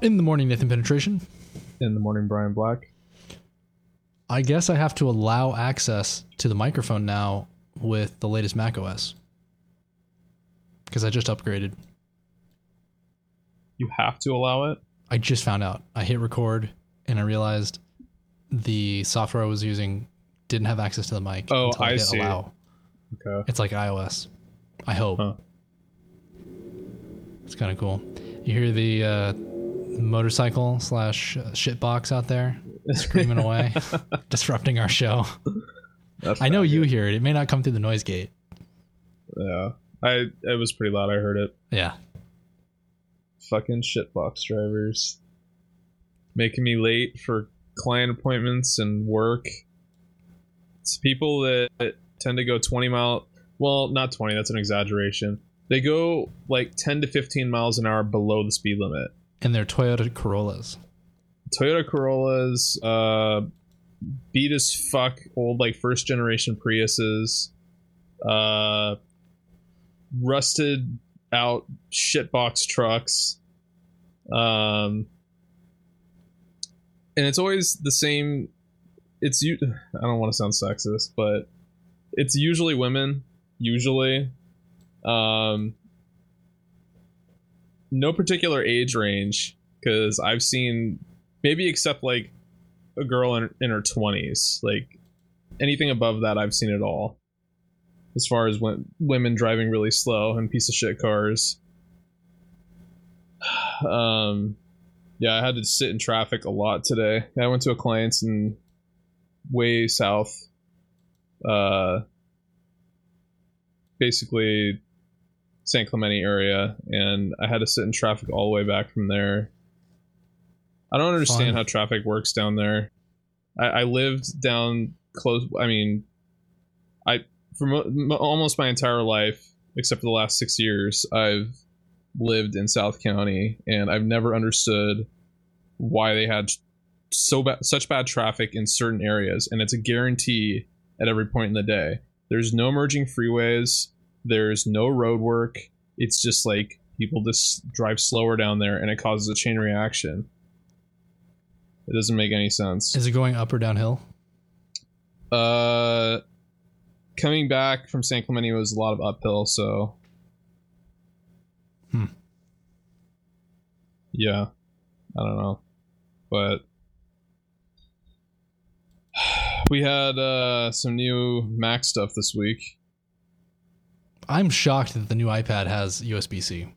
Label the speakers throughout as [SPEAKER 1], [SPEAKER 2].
[SPEAKER 1] In the morning, Nathan Penetration.
[SPEAKER 2] In the morning, Brian Black.
[SPEAKER 1] I guess I have to allow access to the microphone now with the latest Mac OS because I just upgraded.
[SPEAKER 2] You have to allow it.
[SPEAKER 1] I just found out. I hit record and I realized the software I was using didn't have access to the mic.
[SPEAKER 2] Oh,
[SPEAKER 1] until
[SPEAKER 2] I
[SPEAKER 1] hit
[SPEAKER 2] see.
[SPEAKER 1] Allow.
[SPEAKER 2] Okay.
[SPEAKER 1] It's like iOS. I hope.
[SPEAKER 2] Huh.
[SPEAKER 1] It's kind of cool. You hear the uh, motorcycle slash shitbox out there screaming away, disrupting our show.
[SPEAKER 2] That's
[SPEAKER 1] I know you
[SPEAKER 2] good.
[SPEAKER 1] hear it. It may not come through the noise gate.
[SPEAKER 2] Yeah. I it was pretty loud. I heard it.
[SPEAKER 1] Yeah.
[SPEAKER 2] Fucking shitbox drivers. Making me late for client appointments and work. It's people that tend to go 20 mile well, not 20, that's an exaggeration. They go like 10 to 15 miles an hour below the speed limit.
[SPEAKER 1] And they're Toyota Corollas.
[SPEAKER 2] Toyota Corollas, uh, beat as fuck old like first generation Priuses, uh, rusted out shitbox trucks, um, and it's always the same. It's you. I don't want to sound sexist, but it's usually women. Usually, um, no particular age range because I've seen maybe except like a girl in, in her 20s like anything above that i've seen it all. As far as when, women driving really slow and piece of shit cars. Um yeah i had to sit in traffic a lot today. I went to a client's in way south. Uh basically san clemente area and i had to sit in traffic all the way back from there I don't understand
[SPEAKER 1] Fun.
[SPEAKER 2] how traffic works down there. I, I lived down close. I mean, I for mo- mo- almost my entire life, except for the last six years, I've lived in South County, and I've never understood why they had so bad, such bad traffic in certain areas. And it's a guarantee at every point in the day. There's no merging freeways. There's no road work. It's just like people just drive slower down there, and it causes a chain reaction. It doesn't make any sense.
[SPEAKER 1] Is it going up or downhill?
[SPEAKER 2] Uh, coming back from San Clemente was a lot of uphill, so.
[SPEAKER 1] Hmm.
[SPEAKER 2] Yeah, I don't know, but we had uh, some new Mac stuff this week.
[SPEAKER 1] I'm shocked that the new iPad has USB C.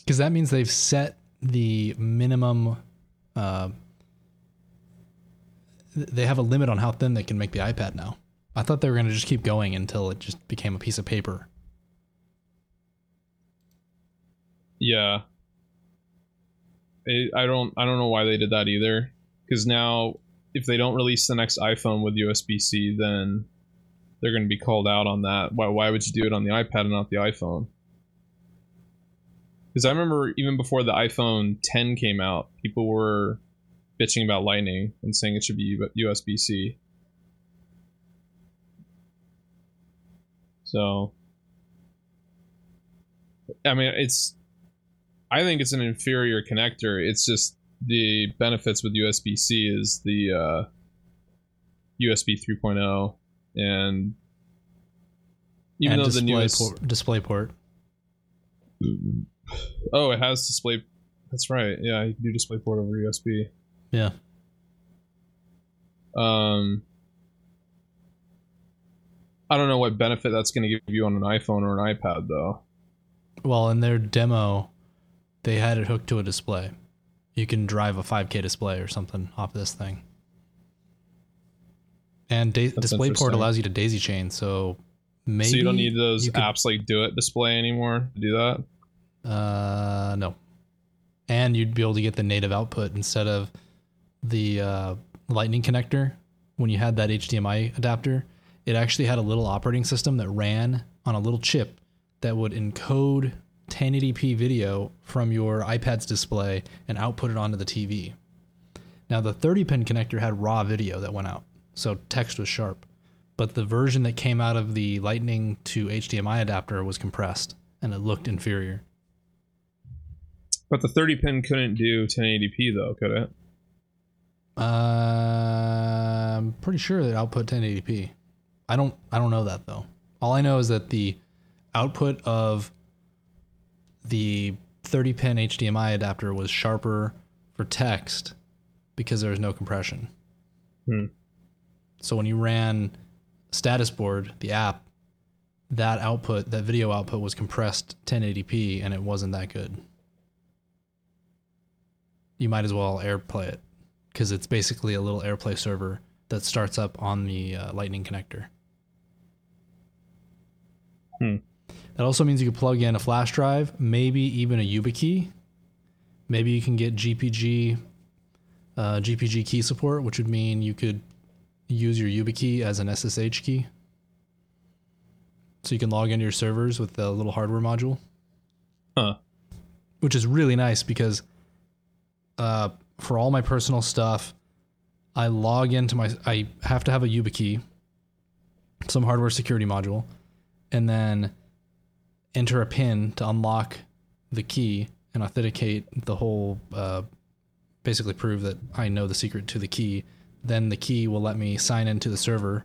[SPEAKER 1] Because that means they've set the minimum. Uh, they have a limit on how thin they can make the iPad now. I thought they were going to just keep going until it just became a piece of paper.
[SPEAKER 2] Yeah, I don't I don't know why they did that either. Because now, if they don't release the next iPhone with USB C, then they're going to be called out on that. Why why would you do it on the iPad and not the iPhone? Because I remember even before the iPhone 10 came out, people were bitching about Lightning and saying it should be USB C. So, I mean, it's. I think it's an inferior connector. It's just the benefits with USB C is the uh, USB 3.0 and even
[SPEAKER 1] and
[SPEAKER 2] though the newest
[SPEAKER 1] port, display port.
[SPEAKER 2] oh it has display that's right yeah you can do display port over USB
[SPEAKER 1] Yeah.
[SPEAKER 2] um I don't know what benefit that's going to give you on an iPhone or an iPad though
[SPEAKER 1] Well, in their demo, they had it hooked to a display. You can drive a 5K display or something off this thing. And da- DisplayPort allows you to daisy chain, so maybe
[SPEAKER 2] so you don't need those
[SPEAKER 1] could-
[SPEAKER 2] apps like Duet Display anymore to do that
[SPEAKER 1] Uh, no. And you'd be able to get the native output instead of the uh, Lightning connector. When you had that HDMI adapter, it actually had a little operating system that ran on a little chip that would encode 1080p video from your iPad's display and output it onto the TV. Now, the 30 pin connector had raw video that went out, so text was sharp. But the version that came out of the Lightning to HDMI adapter was compressed and it looked inferior.
[SPEAKER 2] But the 30 pin couldn't do 1080p though, could it?
[SPEAKER 1] Uh, I'm pretty sure that output 1080p. I don't I don't know that though. All I know is that the output of the 30 pin HDMI adapter was sharper for text because there was no compression.
[SPEAKER 2] Hmm.
[SPEAKER 1] So when you ran status board, the app, that output, that video output was compressed 1080p and it wasn't that good. You might as well AirPlay it because it's basically a little AirPlay server that starts up on the uh, Lightning connector.
[SPEAKER 2] Hmm.
[SPEAKER 1] That also means you could plug in a flash drive, maybe even a YubiKey. Maybe you can get GPG, uh, GPG key support, which would mean you could use your YubiKey as an SSH key. So you can log into your servers with the little hardware module.
[SPEAKER 2] Huh.
[SPEAKER 1] Which is really nice because uh, for all my personal stuff, I log into my. I have to have a YubiKey, some hardware security module, and then enter a pin to unlock the key and authenticate the whole. Uh, basically, prove that I know the secret to the key. Then the key will let me sign into the server,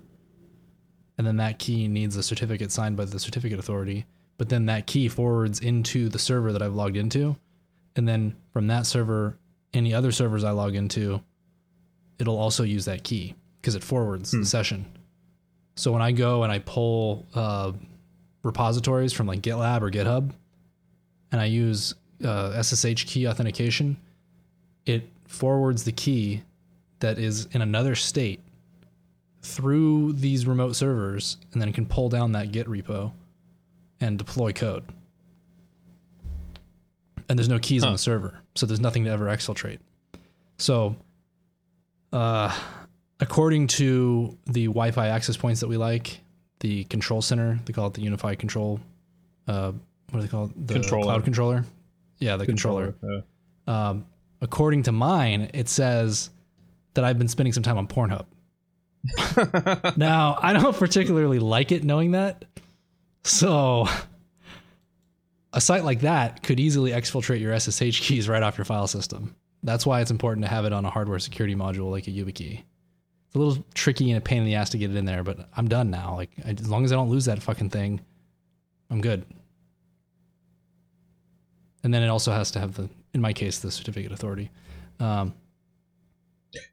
[SPEAKER 1] and then that key needs a certificate signed by the certificate authority. But then that key forwards into the server that I've logged into, and then from that server any other servers I log into, it'll also use that key because it forwards
[SPEAKER 2] Hmm.
[SPEAKER 1] the session. So when I go and I pull uh, repositories from like GitLab or GitHub, and I use uh, SSH key authentication, it forwards the key that is in another state through these remote servers, and then can pull down that Git repo and deploy code. And there's no keys on the server, so there's nothing to ever exfiltrate. So, uh, according to the Wi-Fi access points that we like, the control center, they call it the unified control. Uh, what do they call it? The
[SPEAKER 2] Controller.
[SPEAKER 1] cloud controller. Yeah, the controller.
[SPEAKER 2] Yeah.
[SPEAKER 1] Um, according to mine, it says that I've been spending some time on Pornhub. Now, I don't particularly like it knowing that. So, a site like that could easily exfiltrate your SSH keys right off your file system. That's why it's important to have it on a hardware security module like a YubiKey. It's a little tricky and a pain in the ass to get it in there, but I'm done now. Like, I, as long as I don't lose that fucking thing, I'm good. And then it also has to have the, in my case, the certificate authority. Um,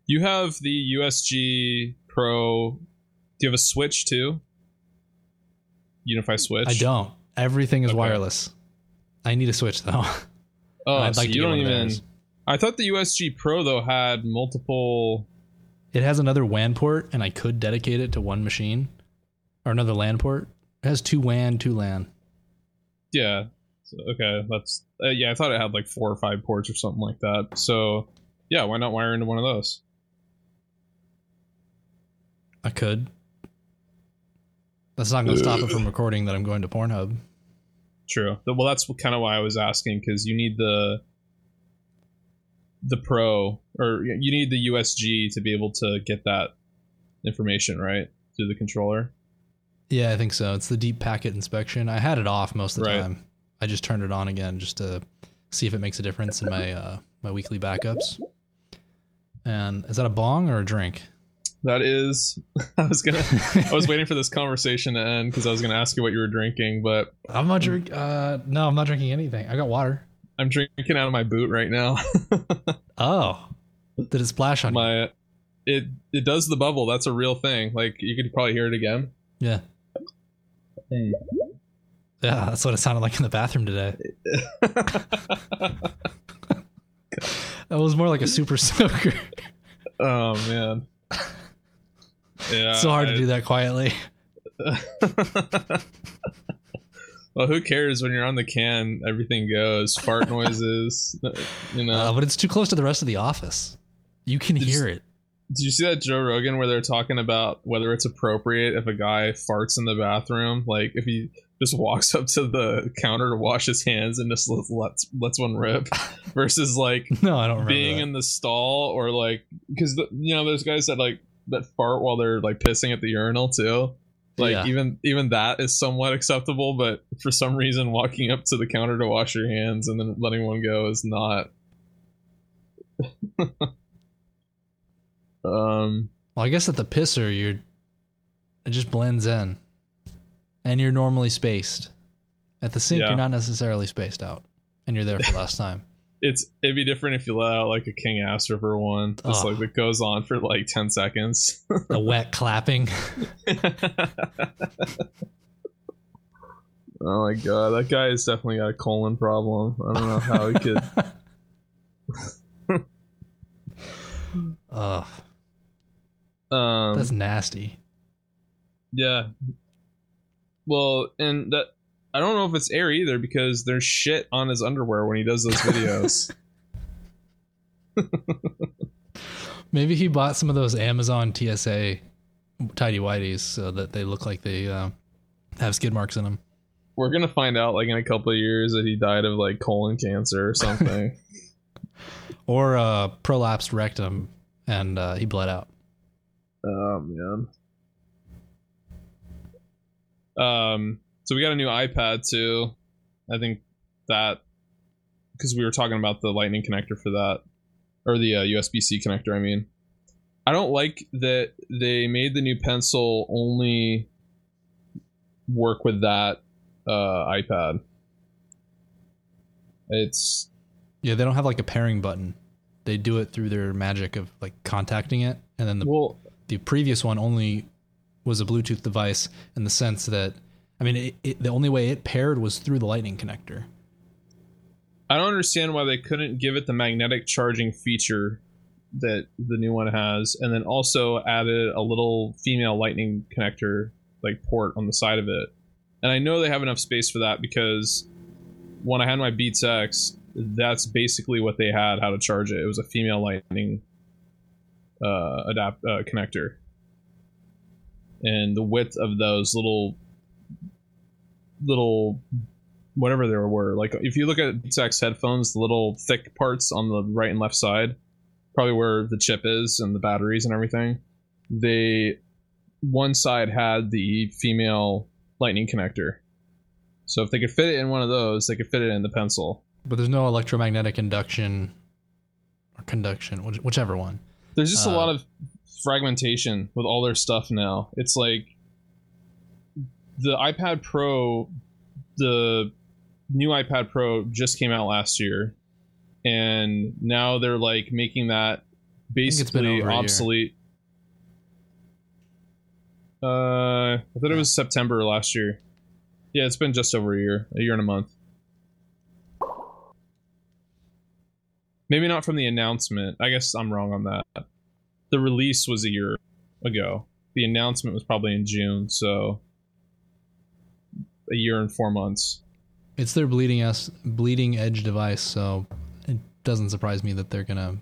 [SPEAKER 2] You have the USG Pro. Do you have a switch too? UniFi switch.
[SPEAKER 1] I don't. Everything is
[SPEAKER 2] Okay.
[SPEAKER 1] wireless. I need a switch though.
[SPEAKER 2] Oh,
[SPEAKER 1] I'd
[SPEAKER 2] so
[SPEAKER 1] like
[SPEAKER 2] you don't even. I thought the USG Pro though had multiple.
[SPEAKER 1] It has another WAN port, and I could dedicate it to one machine, or another LAN port. It has two WAN, two LAN.
[SPEAKER 2] Yeah. So, okay, that's uh, yeah. I thought it had like four or five ports or something like that. So yeah, why not wire into one of those?
[SPEAKER 1] I could. That's not going to stop it from recording that I'm going to Pornhub.
[SPEAKER 2] True. Well, that's kind of why I was asking because you need the the Pro or you need the USG to be able to get that information right through the controller.
[SPEAKER 1] Yeah, I think so. It's the deep packet inspection. I had it off most of the
[SPEAKER 2] Right.
[SPEAKER 1] time. I just turned it on again just to see if it makes a difference in my uh, my weekly backups. And is that a bong or a drink?
[SPEAKER 2] That is, I was gonna, I was waiting for this conversation to end because I was gonna ask you what you were drinking, but
[SPEAKER 1] I'm not drink. Uh, no, I'm not drinking anything. I got water.
[SPEAKER 2] I'm drinking out of my boot right now.
[SPEAKER 1] Oh, did it splash on you?
[SPEAKER 2] my, it it does the bubble. That's a real thing. Like you could probably hear it again.
[SPEAKER 1] Yeah. Yeah, that's what it sounded like in the bathroom today. That was more like a super soaker.
[SPEAKER 2] oh man. Yeah.
[SPEAKER 1] so hard to do that quietly.
[SPEAKER 2] well, who cares when you're on the can? Everything goes. Fart noises. You know.
[SPEAKER 1] Uh, but it's too close to the rest of the office. You can
[SPEAKER 2] Did you-
[SPEAKER 1] hear it.
[SPEAKER 2] Did you see that Joe Rogan where they're talking about whether it's appropriate if a guy farts in the bathroom? Like if he just walks up to the counter to wash his hands and just lets lets, one rip, versus like
[SPEAKER 1] No, I don't
[SPEAKER 2] being
[SPEAKER 1] that.
[SPEAKER 2] in the stall or like because you know there's guys that like that fart while they're like pissing at the urinal too. Like
[SPEAKER 1] Yeah.
[SPEAKER 2] even even that is somewhat acceptable, but for some reason walking up to the counter to wash your hands and then letting one go is not. um
[SPEAKER 1] Well, I guess at the pisser, you're it just blends in, and you're normally spaced. At the sink,
[SPEAKER 2] Yeah.
[SPEAKER 1] you're not necessarily spaced out, and you're there for last time.
[SPEAKER 2] it's it'd be different if you let out like a King Ass River one. Just
[SPEAKER 1] Oh.
[SPEAKER 2] like that goes on for like ten seconds.
[SPEAKER 1] The wet clapping.
[SPEAKER 2] oh my god, that guy has definitely got a colon problem. I don't know how he could.
[SPEAKER 1] Ugh,
[SPEAKER 2] Um,
[SPEAKER 1] that's nasty.
[SPEAKER 2] yeah. Well, and that I don't know if it's air either because there's shit on his underwear when he does those videos.
[SPEAKER 1] Maybe he bought some of those Amazon TSA tidy whities so that they look like they uh, have skid marks in them.
[SPEAKER 2] We're gonna find out like in a couple of years that he died of like colon cancer or something.
[SPEAKER 1] Or uh, prolapsed rectum, and uh, he bled out.
[SPEAKER 2] oh man. Um. So we got a new iPad too. I think that because we were talking about the Lightning connector for that, or the uh, USB C connector. I mean, I don't like that they made the new pencil only work with that uh, iPad. It's
[SPEAKER 1] Yeah, they don't have like a pairing button. They do it through their magic of like contacting it, and then the
[SPEAKER 2] well,
[SPEAKER 1] the previous one only was a Bluetooth device in the sense that I mean, it, it, the only way it paired was through the Lightning connector.
[SPEAKER 2] I don't understand why they couldn't give it the magnetic charging feature that the new one has, and then also added a little female lightning connector like port on the side of it. And I know they have enough space for that because when I had my Beats X, that's basically what they had how to charge it. It was a female lightning uh, adapt uh, connector, and the width of those little little whatever there were. Like if you look at Beats headphones, the little thick parts on the right and left side, probably where the chip is and the batteries and everything, they one side had the female lightning connector. So if they could fit it in one of those, they could fit it in the pencil.
[SPEAKER 1] But there's no electromagnetic induction or conduction, whichever one.
[SPEAKER 2] There's just a
[SPEAKER 1] Uh,
[SPEAKER 2] lot of fragmentation with all their stuff now. It's like the iPad Pro, the new iPad Pro just came out last year, and now they're like making that basically
[SPEAKER 1] over a year.
[SPEAKER 2] obsolete. Uh, I thought it was September last year. Yeah, it's been just over a year, a year and a month. Maybe not from the announcement. I guess I'm wrong on that. The release was a year ago. The announcement was probably in June, so a year and four months.
[SPEAKER 1] It's their bleeding us bleeding edge device, so it doesn't surprise me that they're gonna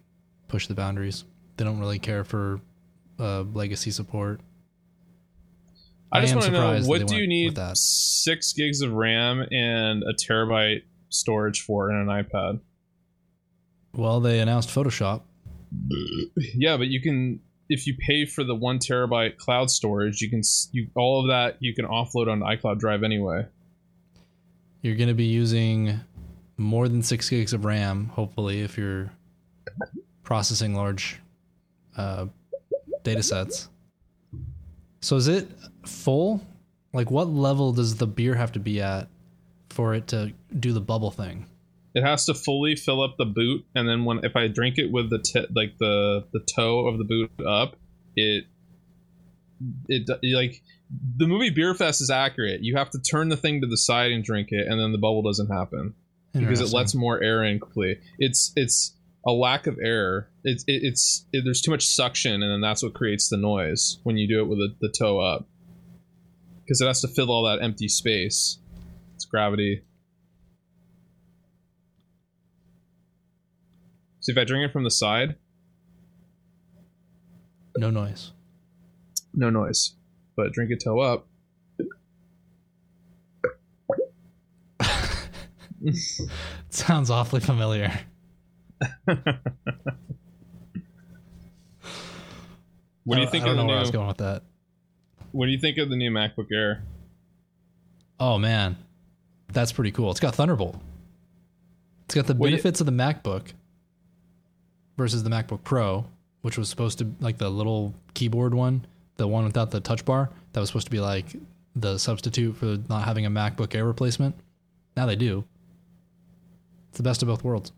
[SPEAKER 1] push the boundaries. They don't really care for uh, legacy support.
[SPEAKER 2] I,
[SPEAKER 1] I
[SPEAKER 2] just want to know what do you need six gigs of RAM and a terabyte storage for in an iPad?
[SPEAKER 1] Well, they announced Photoshop.
[SPEAKER 2] Yeah, but you can if you pay for the one terabyte cloud storage, you can you all of that you can offload on iCloud Drive anyway.
[SPEAKER 1] You're gonna be using more than six gigs of RAM, hopefully, if you're processing large uh, data sets. So is it full? Like, what level does the beer have to be at for it to do the bubble thing?
[SPEAKER 2] It has to fully fill up the boot, and then when if I drink it with the t- like the the toe of the boot up, it it like the movie Beer Fest is accurate. You have to turn the thing to the side and drink it, and then the bubble doesn't happen because it lets more air in quickly. It's it's a lack of air. It's it, it's it, there's too much suction, and then that's what creates the noise when you do it with the, the toe up because it has to fill all that empty space. It's gravity. So if I drink it from the side,
[SPEAKER 1] no noise.
[SPEAKER 2] no noise. But drink it toe up.
[SPEAKER 1] sounds awfully familiar.
[SPEAKER 2] What do you think
[SPEAKER 1] I
[SPEAKER 2] of
[SPEAKER 1] don't
[SPEAKER 2] the
[SPEAKER 1] know where I was
[SPEAKER 2] new?
[SPEAKER 1] going with that.
[SPEAKER 2] What do you think of the new MacBook Air?
[SPEAKER 1] Oh man, that's pretty cool. It's got Thunderbolt. It's got the
[SPEAKER 2] Well, you-
[SPEAKER 1] benefits of the MacBook versus the MacBook Pro, which was supposed to like the little keyboard one, the one without the touch bar, that was supposed to be like the substitute for not having a MacBook Air replacement. Now they do. It's the best of both worlds.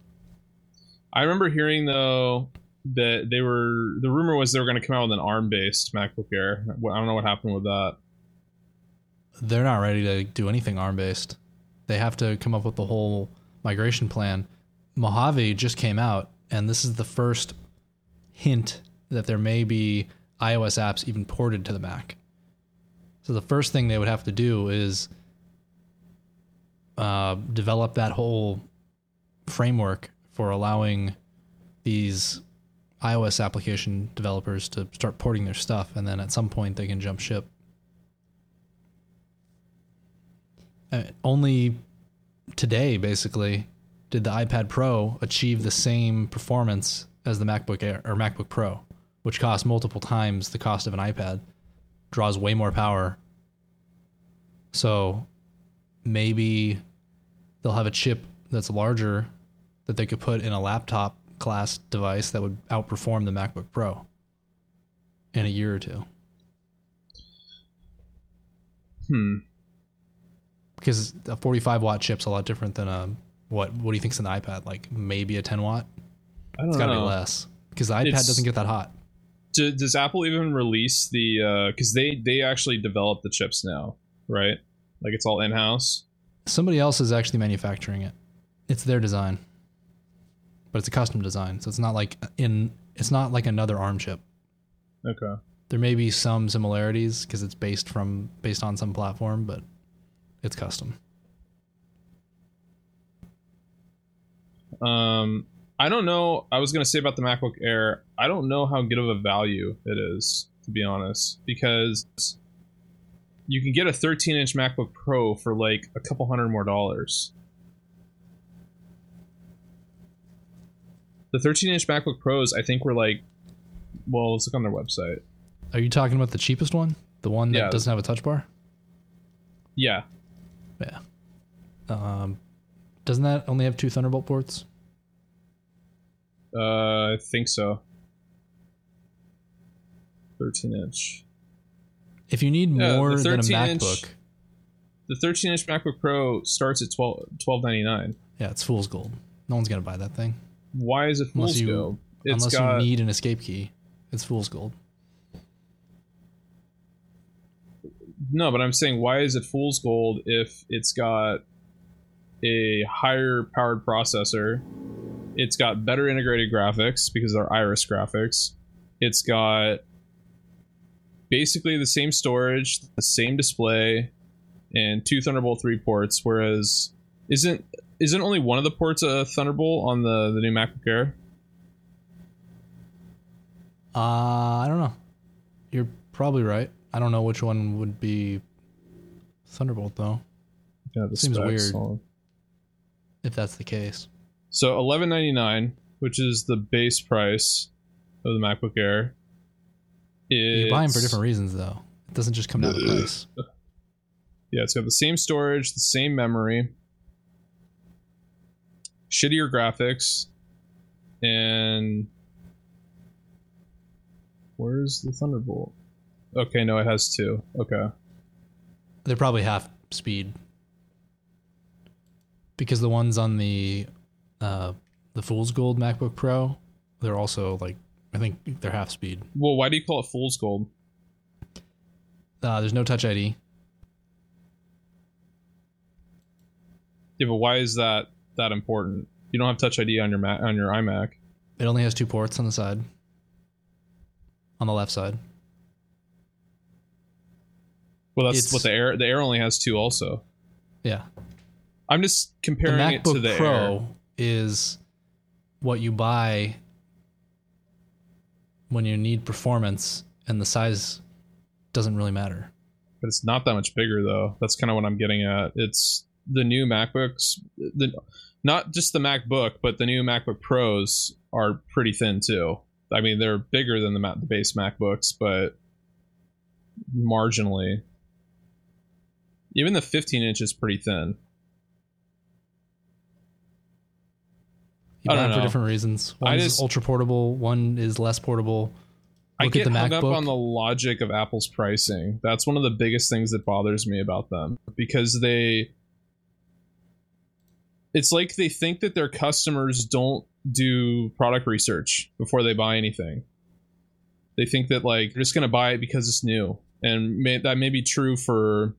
[SPEAKER 2] I remember hearing though that they were the rumor was they were going to come out with an ARM-based MacBook Air. I don't know what happened with that.
[SPEAKER 1] They're not ready to do anything ARM based. They have to come up with the whole migration plan. Mojave just came out, and this is the first hint that there may be iOS apps even ported to the Mac. So the first thing they would have to do is uh, develop that whole framework for allowing these iOS application developers to start porting their stuff, and then at some point they can jump ship. Uh, only today, basically, did the iPad Pro achieve the same performance as the MacBook Air or MacBook Pro, which costs multiple times the cost of an iPad, draws way more power. So maybe they'll have a chip that's larger that they could put in a laptop class device that would outperform the MacBook Pro in a year or two.
[SPEAKER 2] Hmm.
[SPEAKER 1] because a 45 watt chip's a lot different than a what what do you think's an iPad like maybe a 10 watt
[SPEAKER 2] I don't
[SPEAKER 1] it's got to be less because the iPad
[SPEAKER 2] It's-
[SPEAKER 1] doesn't get that hot
[SPEAKER 2] Do, does Apple even release the? Uh, because they they actually develop the chips now, right? Like it's all in house.
[SPEAKER 1] somebody else is actually manufacturing it it's their design but it's a custom design so it's not like in it's not like another ARM chip
[SPEAKER 2] Okay.
[SPEAKER 1] there may be some similarities because it's based from based on some platform but it's custom
[SPEAKER 2] Um, I don't know. I was gonna say about the MacBook Air. I don't know how good of a value it is, to be honest, because you can get a 13-inch MacBook Pro for like a couple hundred more dollars. The 13-inch MacBook Pros, I think, were like, well, let's look on their website.
[SPEAKER 1] are you talking about the cheapest one the one that
[SPEAKER 2] Yeah.
[SPEAKER 1] doesn't have a touch bar
[SPEAKER 2] Yeah,
[SPEAKER 1] yeah um doesn't that only have two thunderbolt ports
[SPEAKER 2] uh, I think so. 13-inch.
[SPEAKER 1] If you need
[SPEAKER 2] Yeah,
[SPEAKER 1] more than a
[SPEAKER 2] 13 inch-
[SPEAKER 1] MacBook,
[SPEAKER 2] The 13-inch MacBook Pro starts at 12 1299.
[SPEAKER 1] yeah, it's fool's gold. No one's gonna buy that thing
[SPEAKER 2] Why is it
[SPEAKER 1] Unless
[SPEAKER 2] fool's
[SPEAKER 1] you-
[SPEAKER 2] gold? It's
[SPEAKER 1] unless
[SPEAKER 2] got
[SPEAKER 1] you need an escape key. It's fool's gold.
[SPEAKER 2] no, but I'm saying why is it fool's gold if it's got a higher powered processor? It's got better integrated graphics because they're Iris graphics. It's got basically the same storage, the same display, and two Thunderbolt 3 ports. Whereas, isn't isn't only one of the ports a Thunderbolt on the the new MacBook Air?
[SPEAKER 1] Uh, I don't know. You're probably right. I don't know which one would be Thunderbolt though,
[SPEAKER 2] Yeah,
[SPEAKER 1] Seems weird. If that's the case.
[SPEAKER 2] So eleven ninety nine, which is the base price of the MacBook Air.
[SPEAKER 1] You buy them for different reasons though. It doesn't just come down to price.
[SPEAKER 2] Yeah, it's got the same storage, the same memory, shittier graphics, and where's the Thunderbolt? Okay, no, it has two. Okay,
[SPEAKER 1] They're probably half speed. Because the ones on the uh the Fool's Gold MacBook Pro, they're also like I think they're half speed.
[SPEAKER 2] well, why do you call it Fool's Gold?
[SPEAKER 1] Uh, there's no Touch ID.
[SPEAKER 2] Yeah, but why is that that important? You don't have Touch ID on your Mac on your iMac.
[SPEAKER 1] It only has two ports on the side. On the left side.
[SPEAKER 2] Well, that's
[SPEAKER 1] It's-
[SPEAKER 2] what the Air the Air only has two. Also,
[SPEAKER 1] Yeah.
[SPEAKER 2] I'm just
[SPEAKER 1] The
[SPEAKER 2] comparing it to
[SPEAKER 1] MacBook
[SPEAKER 2] the
[SPEAKER 1] Pro
[SPEAKER 2] Air.
[SPEAKER 1] is what you buy when you need performance and the size doesn't really matter.
[SPEAKER 2] but it's not that much bigger though. That's kind of what I'm getting at. It's the new MacBooks, the not just the MacBook, but the new MacBook Pros are pretty thin too. I mean, they're bigger than the, the base MacBooks, but marginally. Even the 15 inch is pretty thin. I
[SPEAKER 1] buy
[SPEAKER 2] don't
[SPEAKER 1] for different reasons.
[SPEAKER 2] I
[SPEAKER 1] One is
[SPEAKER 2] just-
[SPEAKER 1] ultra portable. One is less portable.
[SPEAKER 2] I
[SPEAKER 1] Look
[SPEAKER 2] get
[SPEAKER 1] at the
[SPEAKER 2] hung up
[SPEAKER 1] MacBook.
[SPEAKER 2] on the logic of Apple's pricing. That's one of the biggest things that bothers me about them because they it's like they think that their customers don't do product research before they buy anything. They think that like they're just going to buy it because it's new. And may, that may be true for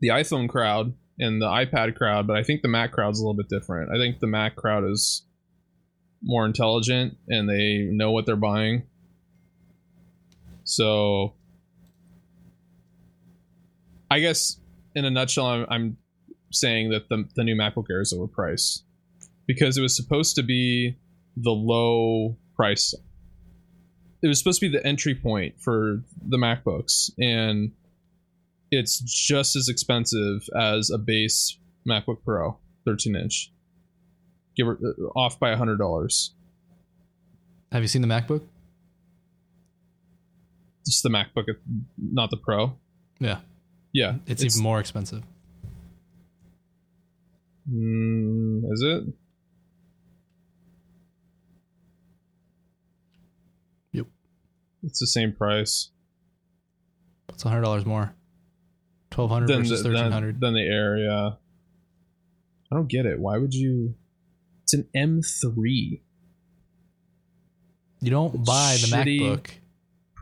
[SPEAKER 2] the iPhone crowd and the iPad crowd, but I think the Mac crowd's a little bit different. I think the Mac crowd is more intelligent and they know what they're buying. So, I guess in a nutshell, I'm, I'm saying that the, the new MacBook Air is overpriced because it was supposed to be the low price. It was supposed to be the entry point for the MacBooks, and it's just as expensive as a base MacBook Pro 13 inch. Give her uh, off by a hundred dollars.
[SPEAKER 1] Have you seen the MacBook?
[SPEAKER 2] Just the MacBook, not the Pro.
[SPEAKER 1] Yeah,
[SPEAKER 2] Yeah,
[SPEAKER 1] it's, even more expensive.
[SPEAKER 2] Mm, is it?
[SPEAKER 1] Yep.
[SPEAKER 2] It's the same price.
[SPEAKER 1] It's hundred dollars more. Twelve hundred versus thirteen hundred.
[SPEAKER 2] than the Air, yeah. I don't get it. Why would you? It's an M3
[SPEAKER 1] You don't buy the
[SPEAKER 2] Shitty-
[SPEAKER 1] MacBook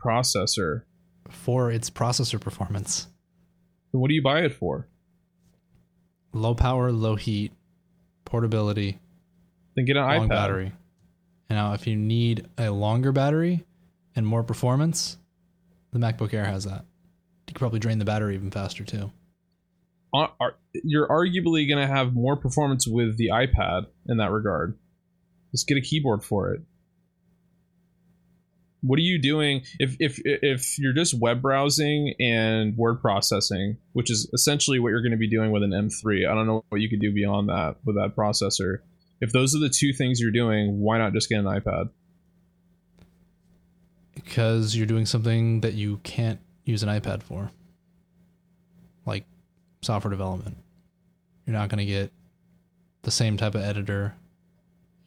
[SPEAKER 2] processor.
[SPEAKER 1] for its processor performance.
[SPEAKER 2] Then What do you buy it for?
[SPEAKER 1] Low power, low heat, portability,
[SPEAKER 2] Then get an
[SPEAKER 1] long
[SPEAKER 2] iPad.
[SPEAKER 1] battery. Now, if you need a longer battery and more performance, the MacBook Air has that. You could probably drain the battery even faster too.
[SPEAKER 2] Ar- ar- You're arguably going to have more performance with the iPad in that regard. Just get a keyboard for it. What are you doing if if if you're just web browsing and word processing, which is essentially what you're going to be doing with an M3? I don't know what you could do beyond that with that processor. If those are the two things you're doing, why not just get an iPad?
[SPEAKER 1] Because you're doing something that you can't use an iPad for. Like software development. You're not going to get the same type of editor.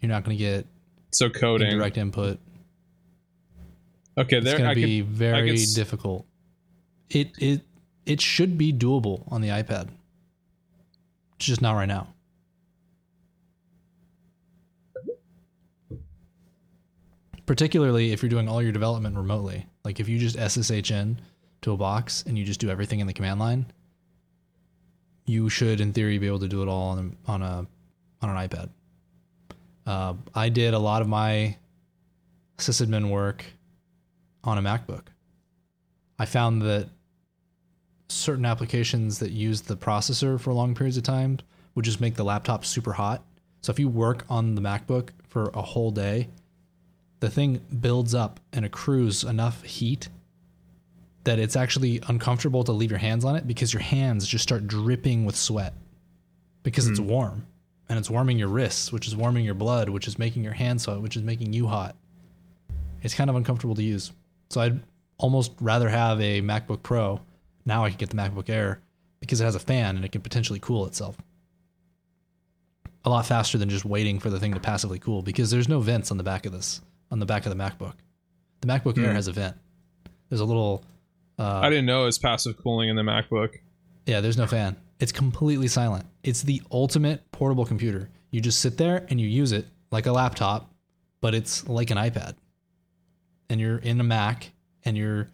[SPEAKER 1] You're not going to get
[SPEAKER 2] So coding.
[SPEAKER 1] direct input.
[SPEAKER 2] Okay,
[SPEAKER 1] It's going to
[SPEAKER 2] could,
[SPEAKER 1] be very
[SPEAKER 2] could s-
[SPEAKER 1] difficult. It it it should be doable on the iPad. It's just not right now. Particularly if you're doing all your development remotely. Like if you just SSH in to a box and you just do everything in the command line, you should in theory be able to do it all on a, on a on an iPad. Uh, I did a lot of my sysadmin work on a MacBook. I found that certain applications that use the processor for long periods of time would just make the laptop super hot. So if you work on the MacBook for a whole day, the thing builds up and accrues enough heat that it's actually uncomfortable to leave your hands on it because your hands just start dripping with sweat because it's warm and it's warming your wrists, which is warming your blood, which is making your hands sweat, which is making you hot. It's kind of uncomfortable to use. So I'd almost rather have a MacBook Pro. Now I can get the MacBook Air because it has a fan and it can potentially cool itself a lot faster than just waiting for the thing to passively cool because there's no vents on the back of this on the back of the MacBook. The MacBook Air
[SPEAKER 2] Hmm.
[SPEAKER 1] has a vent. There's a little uh,
[SPEAKER 2] I didn't know it was passive cooling in the MacBook.
[SPEAKER 1] yeah, there's no fan. It's completely silent. It's the ultimate portable computer. You just sit there and you use it like a laptop, but it's like an iPad. And you're in a Mac and you're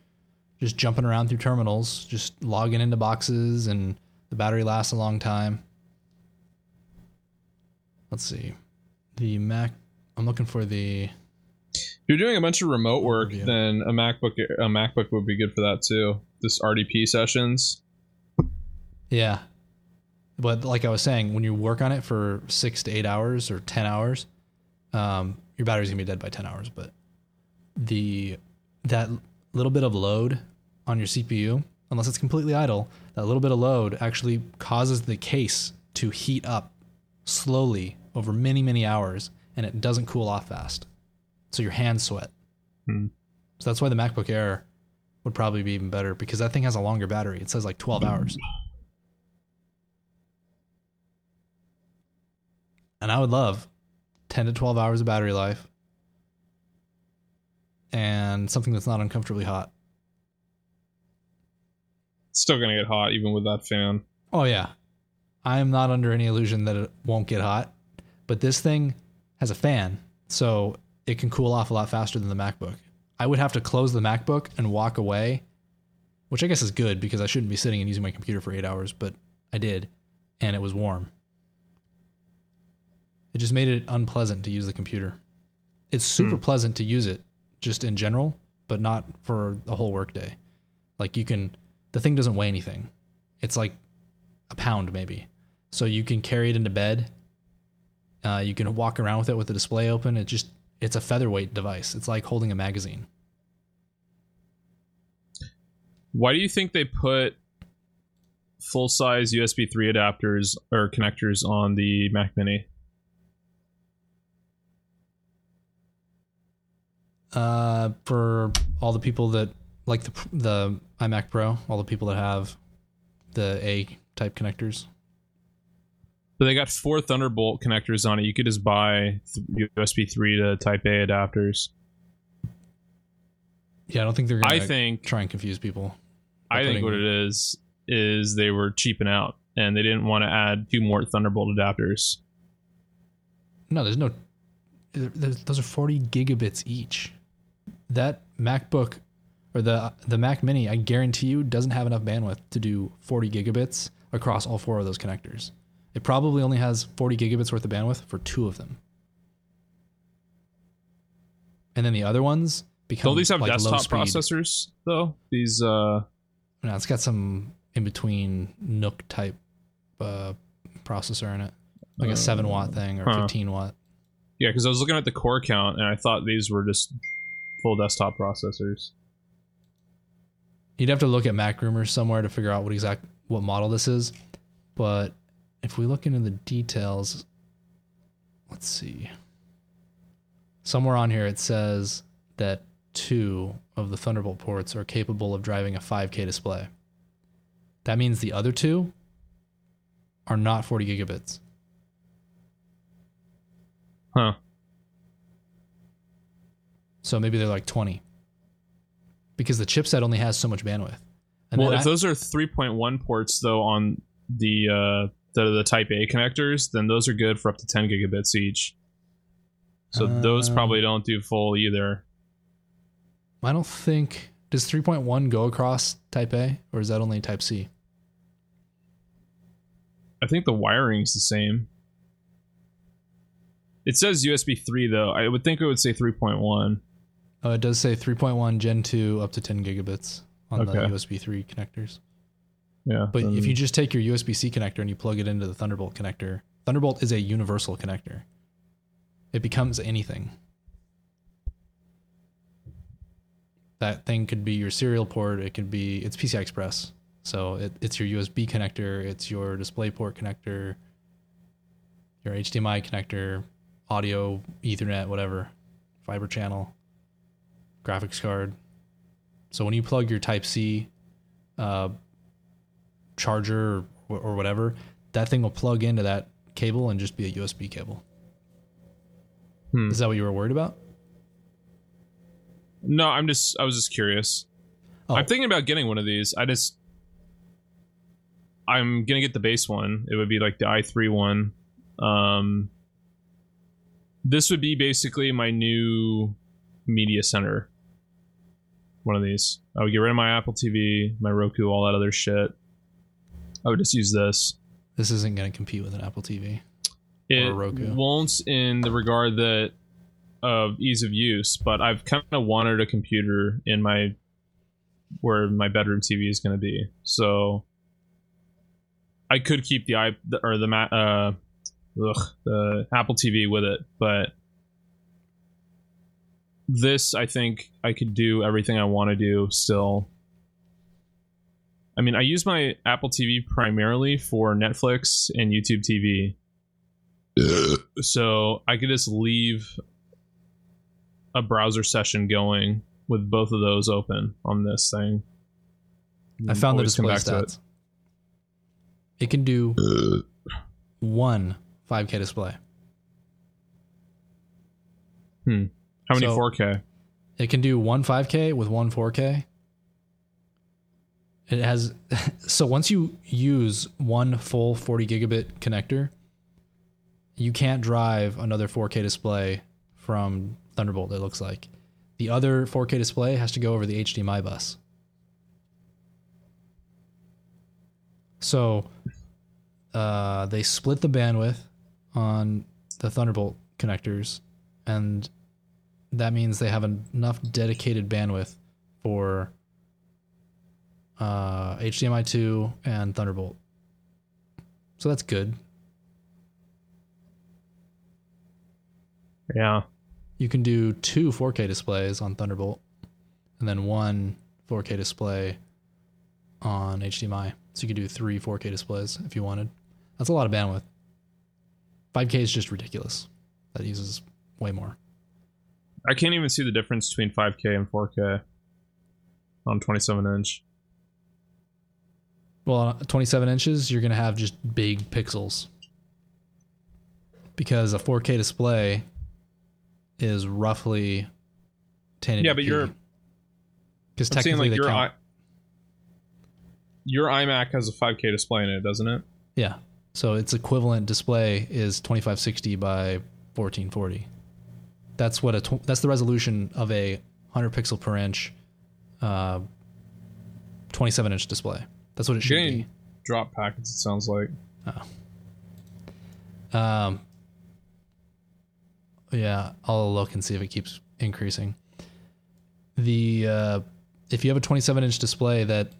[SPEAKER 1] just jumping around through terminals, just logging into boxes, and the battery lasts a long time. Let's see. The Mac, I'm looking for the.
[SPEAKER 2] If you're doing a bunch of remote work,
[SPEAKER 1] Overview.
[SPEAKER 2] then a MacBook a MacBook would be good for that too. This RDP sessions.
[SPEAKER 1] Yeah. But like I was saying, when you work on it for six to eight hours or 10 hours, um, your battery's gonna be dead by 10 hours. But the that little bit of load on your CPU, unless it's completely idle, that little bit of load actually causes the case to heat up slowly over many, many hours and it doesn't cool off fast. So your hands sweat.
[SPEAKER 2] Hmm.
[SPEAKER 1] So that's why the MacBook Air would probably be even better because that thing has a longer battery. It says like 12 hours. And I would love 10 to 12 hours of battery life and something that's not uncomfortably hot.
[SPEAKER 2] It's still gonna get hot even with that fan.
[SPEAKER 1] Oh, yeah. I am not under any illusion that it won't get hot, but this thing has a fan, so it can cool off a lot faster than the MacBook. I would have to close the MacBook and walk away, which I guess is good because I shouldn't be sitting and using my computer for eight hours, but I did, and it was warm. It just made it unpleasant to use the computer. It's super
[SPEAKER 2] Hmm.
[SPEAKER 1] pleasant to use it just in general, but not for a whole workday. Like you can, the thing doesn't weigh anything. It's like a pound maybe. So you can carry it into bed. Uh, you can walk around with it with the display open. It just, it's a featherweight device. It's like holding a magazine.
[SPEAKER 2] Why do you think they put full size USB 3 adapters or connectors on the Mac Mini?
[SPEAKER 1] Uh, for all the people that like the the iMac Pro, all the people that have the A type connectors.
[SPEAKER 2] But they got four Thunderbolt connectors on it. You could just buy USB 3 to Type A adapters.
[SPEAKER 1] Yeah, I don't think they're gonna
[SPEAKER 2] I think
[SPEAKER 1] try and confuse people.
[SPEAKER 2] I think what it is is they were cheaping out and they didn't want to add two more Thunderbolt adapters.
[SPEAKER 1] No, there's no. There's, those are 40 gigabits each. That MacBook or the the Mac Mini, I guarantee you, doesn't have enough bandwidth to do 40 gigabits across all four of those connectors. It probably only has 40 gigabits worth of bandwidth for two of them. And then the other ones become
[SPEAKER 2] Don't these have
[SPEAKER 1] like
[SPEAKER 2] desktop processors though? These uh
[SPEAKER 1] No, it's got some in between NUC type uh, processor in it, like a seven watt thing or
[SPEAKER 2] huh.
[SPEAKER 1] 15 watt.
[SPEAKER 2] yeah, because I was looking at the core count and I thought these were just full desktop processors.
[SPEAKER 1] You'd have to look at Mac rumors somewhere to figure out what exact what model this is. But if we look into the details, let's see. Somewhere on here it says that two of the Thunderbolt ports are capable of driving a 5K display. That means the other two are not 40 gigabits.
[SPEAKER 2] Huh.
[SPEAKER 1] So maybe they're like 20. Because the chipset only has so much bandwidth. And
[SPEAKER 2] well, if
[SPEAKER 1] I-
[SPEAKER 2] those are 3.1 ports though on the uh the, the Type A connectors, then those are good for up to 10 gigabits each. So those
[SPEAKER 1] Um,
[SPEAKER 2] probably don't do full either.
[SPEAKER 1] I don't think does 3.1 go across Type A or is that only Type C?
[SPEAKER 2] I think the wiring's the same. It says USB 3 though. I would think it would say 3.1.
[SPEAKER 1] Oh, it does say 3.1 Gen 2 up to 10 gigabits on the USB 3 connectors.
[SPEAKER 2] Yeah.
[SPEAKER 1] But
[SPEAKER 2] then-
[SPEAKER 1] if you just take your USB C connector and you plug it into the Thunderbolt connector, Thunderbolt is a universal connector. It becomes anything. That thing could be your serial port. It could be it's PCI Express, so it, it's your USB connector. It's your display port connector. Your HDMI connector, audio, Ethernet, whatever, fiber channel, graphics card. So when you plug your Type C uh, charger or, or whatever, that thing will plug into that cable and just be a USB cable.
[SPEAKER 2] Hmm.
[SPEAKER 1] Is that what you were worried about?
[SPEAKER 2] No, I'm just I was just curious.
[SPEAKER 1] Oh.
[SPEAKER 2] I'm thinking about getting one of these. I just I'm gonna get the base one. It would be like the i3 one. Um, this would be basically my new media center. One of these. I would get rid of my Apple TV, my Roku, all that other shit. I would just use this.
[SPEAKER 1] This isn't going to compete with an Apple TV.
[SPEAKER 2] It
[SPEAKER 1] Roku.
[SPEAKER 2] won't in the regard that of ease of use, but I've kind of wanted a computer in my where my bedroom TV is going to be. So I could keep the i or the uh ugh, the Apple TV with it, but this I think I could do everything I want to do still. I mean, I use my Apple TV primarily for Netflix and YouTube TV. so I could just leave a browser session going with both of those open on this thing.
[SPEAKER 1] I found the display stats. It. can do one 5K display. Hmm.
[SPEAKER 2] How many
[SPEAKER 1] So-
[SPEAKER 2] 4K?
[SPEAKER 1] It can do one 5K with one 4K. It has so once you use one full 40 gigabit connector, you can't drive another 4K display from Thunderbolt. It looks like the other 4K display has to go over the HDMI bus. So uh, they split the bandwidth on the Thunderbolt connectors, and that means they have enough dedicated bandwidth for uh, HDMI 2 and Thunderbolt. So that's good.
[SPEAKER 2] Yeah.
[SPEAKER 1] You can do two 4K displays on Thunderbolt and then one 4K display on HDMI. So you could do three 4K displays if you wanted. That's a lot of bandwidth. 5K is just ridiculous. That uses way more.
[SPEAKER 2] I can't even see the difference between 5K and 4K on 27 inch.
[SPEAKER 1] Well, on 27 inches, you're going to have just big pixels. Because a 4K display is roughly 1080p.
[SPEAKER 2] Yeah, but you're-
[SPEAKER 1] Because technically
[SPEAKER 2] like your
[SPEAKER 1] count.
[SPEAKER 2] i your iMac has a 5K display in it, doesn't it?
[SPEAKER 1] Yeah. So its equivalent display is 2560 by 1440. That's what a tw- that's the resolution of a 100 pixel per inch uh 27 inch display. That's what it should
[SPEAKER 2] Getting drop packets. It sounds like.
[SPEAKER 1] be. Um Yeah, I'll look and see if it keeps increasing. The uh if you have a 27 inch display that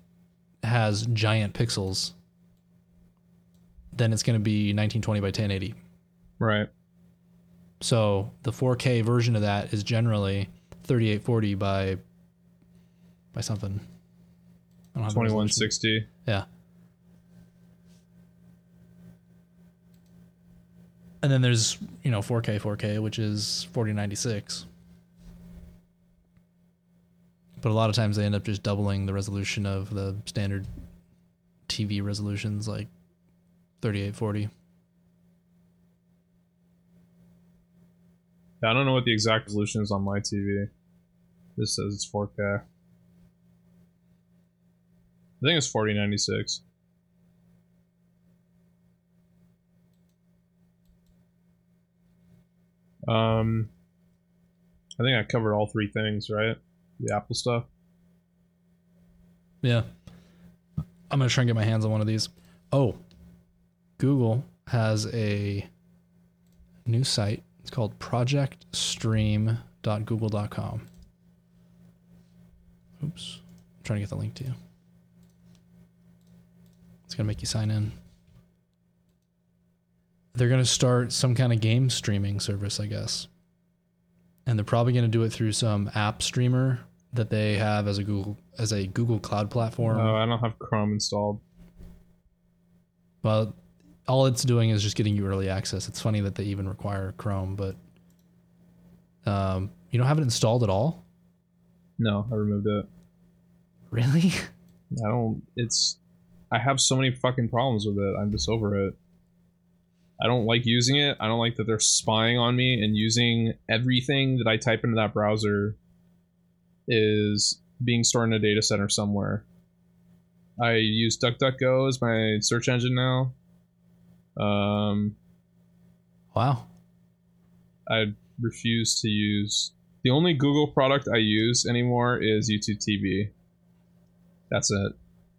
[SPEAKER 1] has giant pixels then it's going to be 1920 by 1080.
[SPEAKER 2] Right.
[SPEAKER 1] So the 4K version of that is generally 3840 by by something. I don't have the resolution.
[SPEAKER 2] 2160.
[SPEAKER 1] Yeah. And then there's, you know, 4K 4K, which is 4096. But a lot of times they end up just doubling the resolution of the standard TV resolutions like 3840.
[SPEAKER 2] I don't know what the exact resolution is on my TV. This says it's 4K. I think it's 4096. Um, I think I covered all three things, right? The Apple stuff.
[SPEAKER 1] Yeah. I'm going to try and get my hands on one of these. Oh, Google has a new site. It's called projectstream.google.com. Oops. I'm trying to get the link to you. It's going to make you sign in. They're going to start some kind of game streaming service, I guess. And they're probably going to do it through some app streamer that they have as a Google as a Google Cloud platform.
[SPEAKER 2] Oh, I don't have Chrome installed.
[SPEAKER 1] Well, all it's doing is just getting you early access. It's funny that they even require Chrome, but um, you don't have it installed at all.
[SPEAKER 2] No, I removed it.
[SPEAKER 1] Really?
[SPEAKER 2] I don't. It's. I have so many fucking problems with it. I'm just over it. I don't like using it. I don't like that they're spying on me and using everything that I type into that browser is being stored in a data center somewhere. I use DuckDuckGo as my search engine now. Um,
[SPEAKER 1] Wow.
[SPEAKER 2] I refuse to use the only Google product I use anymore is YouTube TV. That's it.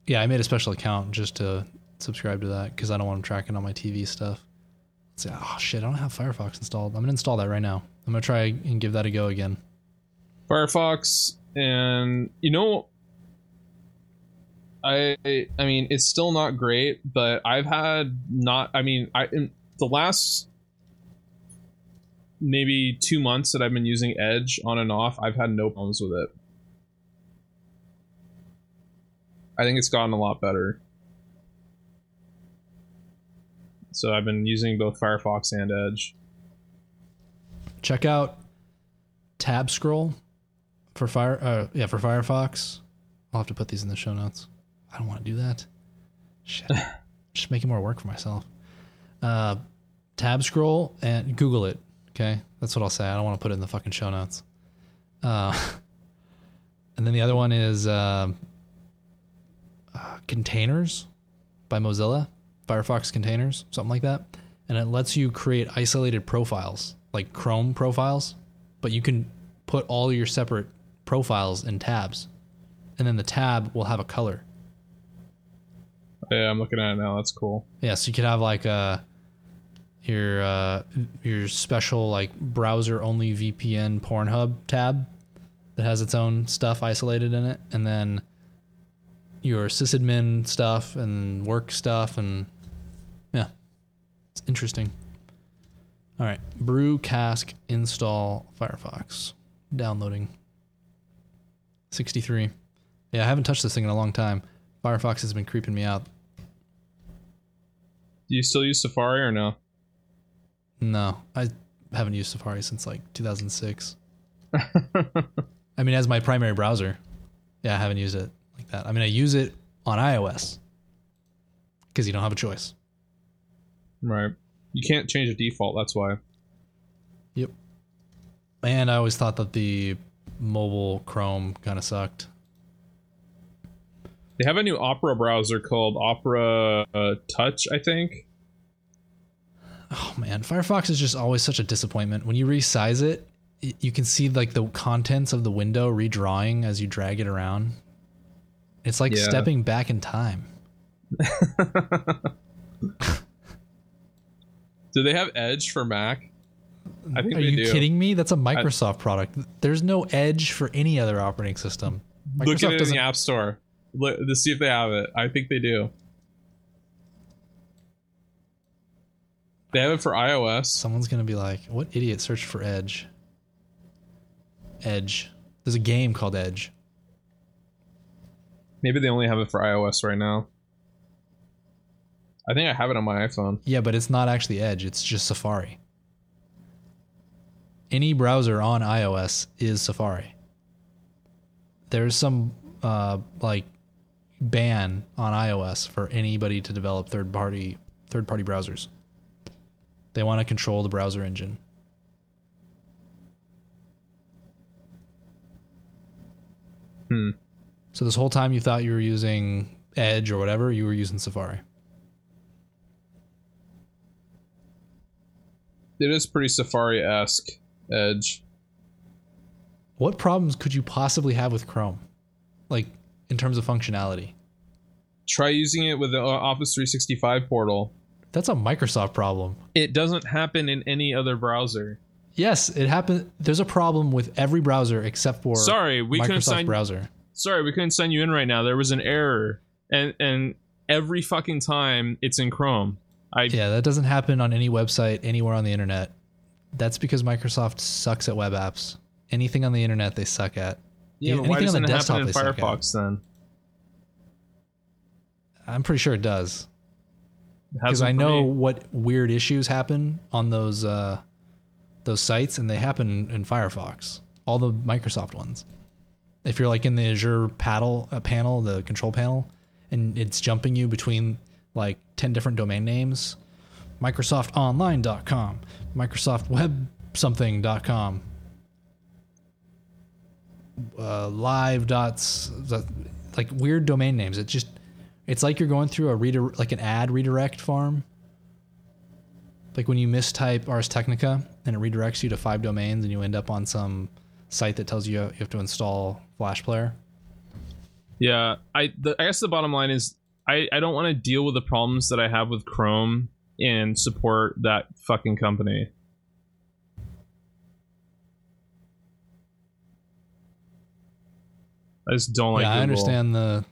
[SPEAKER 1] Yeah, I made a special account just to subscribe to that because I don't want them tracking all my TV stuff. Say, oh shit, I don't have Firefox installed. I'm gonna install that right now. I'm gonna try and give that a go again.
[SPEAKER 2] Firefox and you know I I mean it's still not great, but I've had not I mean I in the last maybe 2 months that I've been using Edge on and off, I've had no problems with it. I think it's gotten a lot better. So I've been using both Firefox and Edge.
[SPEAKER 1] Check out Tab Scroll for fire uh yeah for Firefox. I'll have to put these in the show notes. I don't want to do that. Shit. Just making more work for myself. Uh tab scroll and Google it. Okay. That's what I'll say. I don't want to put it in the fucking show notes. Uh and then the other one is uh, uh, containers by Mozilla, Firefox containers, something like that. And it lets you create isolated profiles, like Chrome profiles, but you can put all your separate profiles in tabs. And then the tab will have a color.
[SPEAKER 2] Yeah, I'm looking at it now. That's cool.
[SPEAKER 1] Yeah, so you could have like a your uh, your special like browser only VPN Pornhub tab that has its own stuff isolated in it, and then your sysadmin stuff and work stuff, and yeah, it's interesting. All right, brew cask install Firefox downloading. Sixty three. Yeah, I haven't touched this thing in a long time. Firefox has been creeping me out.
[SPEAKER 2] Do you still use Safari or no?
[SPEAKER 1] No, I haven't used Safari since like 2006. I mean, as my primary browser. Yeah, I haven't used it like that. I mean, I use it on iOS because you don't have a choice.
[SPEAKER 2] Right. You can't change the default. That's why.
[SPEAKER 1] Yep. And I always thought that the mobile Chrome kind of sucked.
[SPEAKER 2] They have a new Opera browser called Opera uh, Touch, I think.
[SPEAKER 1] Oh man, Firefox is just always such a disappointment. When you resize it, you can see like the contents of the window redrawing as you drag it around. It's like
[SPEAKER 2] Yeah.
[SPEAKER 1] stepping back in time.
[SPEAKER 2] Do they have Edge for Mac? I think
[SPEAKER 1] Are you
[SPEAKER 2] do.
[SPEAKER 1] kidding me? That's a Microsoft product. There's no Edge for any other operating system.
[SPEAKER 2] Look at it in the App Store. Look, to see if they have it. I think they do. They have it for iOS.
[SPEAKER 1] Someone's gonna be like, "What idiot searched for Edge?" Edge. There's a game called Edge.
[SPEAKER 2] Maybe they only have it for iOS right now. I think I have it on my iPhone.
[SPEAKER 1] Yeah, but it's not actually Edge. It's just Safari. Any browser on iOS is Safari. There's some uh, like ban on iOS for anybody to develop third party third party browsers. They want to control the browser engine.
[SPEAKER 2] Hmm.
[SPEAKER 1] So this whole time you thought you were using Edge or whatever, you were using Safari.
[SPEAKER 2] It is pretty Safari esque Edge.
[SPEAKER 1] What problems could you possibly have with Chrome? Like in terms of functionality?
[SPEAKER 2] Try using it with the uh, Office 365 portal.
[SPEAKER 1] That's a Microsoft problem.
[SPEAKER 2] It doesn't happen in any other browser.
[SPEAKER 1] Yes, it happened. There's a problem with every browser except for
[SPEAKER 2] Sorry, we couldn't
[SPEAKER 1] Microsoft
[SPEAKER 2] sign.
[SPEAKER 1] browser.
[SPEAKER 2] Sorry, we couldn't send you in right now. There was an error, and and every fucking time it's in Chrome. I
[SPEAKER 1] Yeah, that doesn't happen on any website anywhere on the internet. That's because Microsoft sucks at web apps. Anything on the internet they suck at.
[SPEAKER 2] yeah. But
[SPEAKER 1] anything
[SPEAKER 2] why
[SPEAKER 1] on
[SPEAKER 2] doesn't
[SPEAKER 1] the
[SPEAKER 2] it
[SPEAKER 1] desktop
[SPEAKER 2] happen in
[SPEAKER 1] they suck at.
[SPEAKER 2] Firefox then?
[SPEAKER 1] I'm pretty sure it does. Because I know
[SPEAKER 2] me.
[SPEAKER 1] what weird issues happen on those uh, those sites, and they happen in Firefox. All the Microsoft ones. If you're like in the Azure paddle uh, panel, the control panel, and it's jumping you between like ten different domain names, MicrosoftOnline.com, MicrosoftWebSomething.com, uh, live dots, like weird domain names. It just it's like you're going through a reader like an ad redirect farm. Like when you mistype Ars Technica and it redirects you to five domains and you end up on some site that tells you you have to install Flash Player.
[SPEAKER 2] Yeah, I the, I guess the bottom line is I I don't want to deal with the problems that I have with Chrome and support that fucking company. I just don't like.
[SPEAKER 1] yeah, I understand the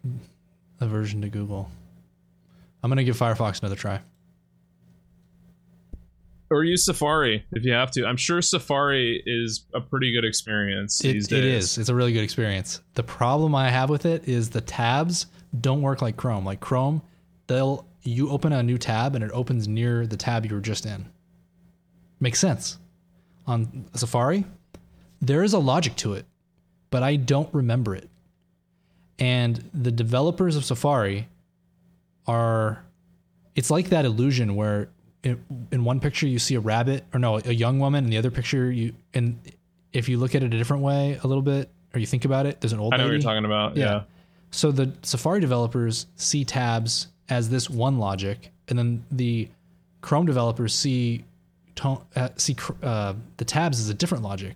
[SPEAKER 1] aversion to Google. I'm gonna give Firefox another try.
[SPEAKER 2] Or use Safari if you have to. I'm sure Safari is a pretty good experience
[SPEAKER 1] It,
[SPEAKER 2] these days.
[SPEAKER 1] is. It's a really good experience. The problem I have with it is the tabs don't work like Chrome. Like Chrome, they'll you open a new tab and it opens near the tab you were just in. Makes sense. On Safari, there is a logic to it. but I don't remember it. And the developers of Safari are it's like that illusion where in, in one picture you see a rabbit or no, a young woman in the other picture you and if you look at it a different way a little bit or you think about it, there's an old
[SPEAKER 2] I know what you're talking about.
[SPEAKER 1] Yeah.
[SPEAKER 2] Yeah.
[SPEAKER 1] So the Safari developers see tabs as this one logic, and then the Chrome developers see to- uh, see uh, the tabs as a different logic.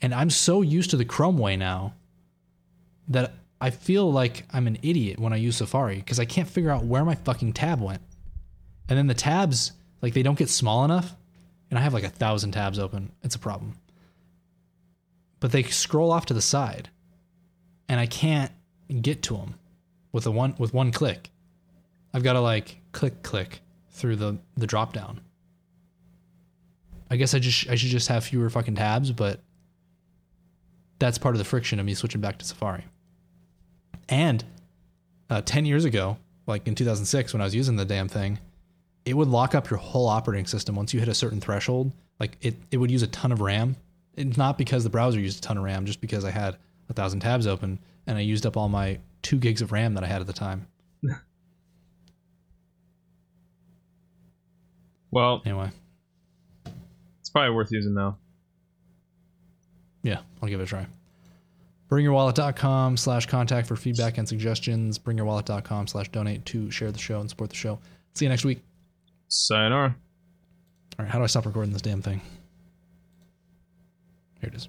[SPEAKER 1] And I'm so used to the Chrome way now that I feel like I'm an idiot when I use Safari because I can't figure out where my fucking tab went. And then the tabs, like they don't get small enough, and I have like a thousand tabs open. It's a problem. But they scroll off to the side, and I can't get to them with a one with one click. I've got to like click click through the the drop down. I guess I just I should just have fewer fucking tabs, but that's part of the friction of me switching back to Safari. And uh, ten years ago, like in 2006, when I was using the damn thing, it would lock up your whole operating system once you hit a certain threshold. Like it, it would use a ton of RAM. It's not because the browser used a ton of RAM, just because I had a thousand tabs open and I used up all my two gigs of RAM that I had at the time.
[SPEAKER 2] Well,
[SPEAKER 1] Anyway,
[SPEAKER 2] it's probably worth using now.
[SPEAKER 1] yeah, I'll give it a try. Bringyourwallet.com slash contact for feedback and suggestions. Bringyourwallet.com slash donate to share the show and support the show. See you next week.
[SPEAKER 2] Sayonara.
[SPEAKER 1] All right, how do I stop recording this damn thing? Here it is.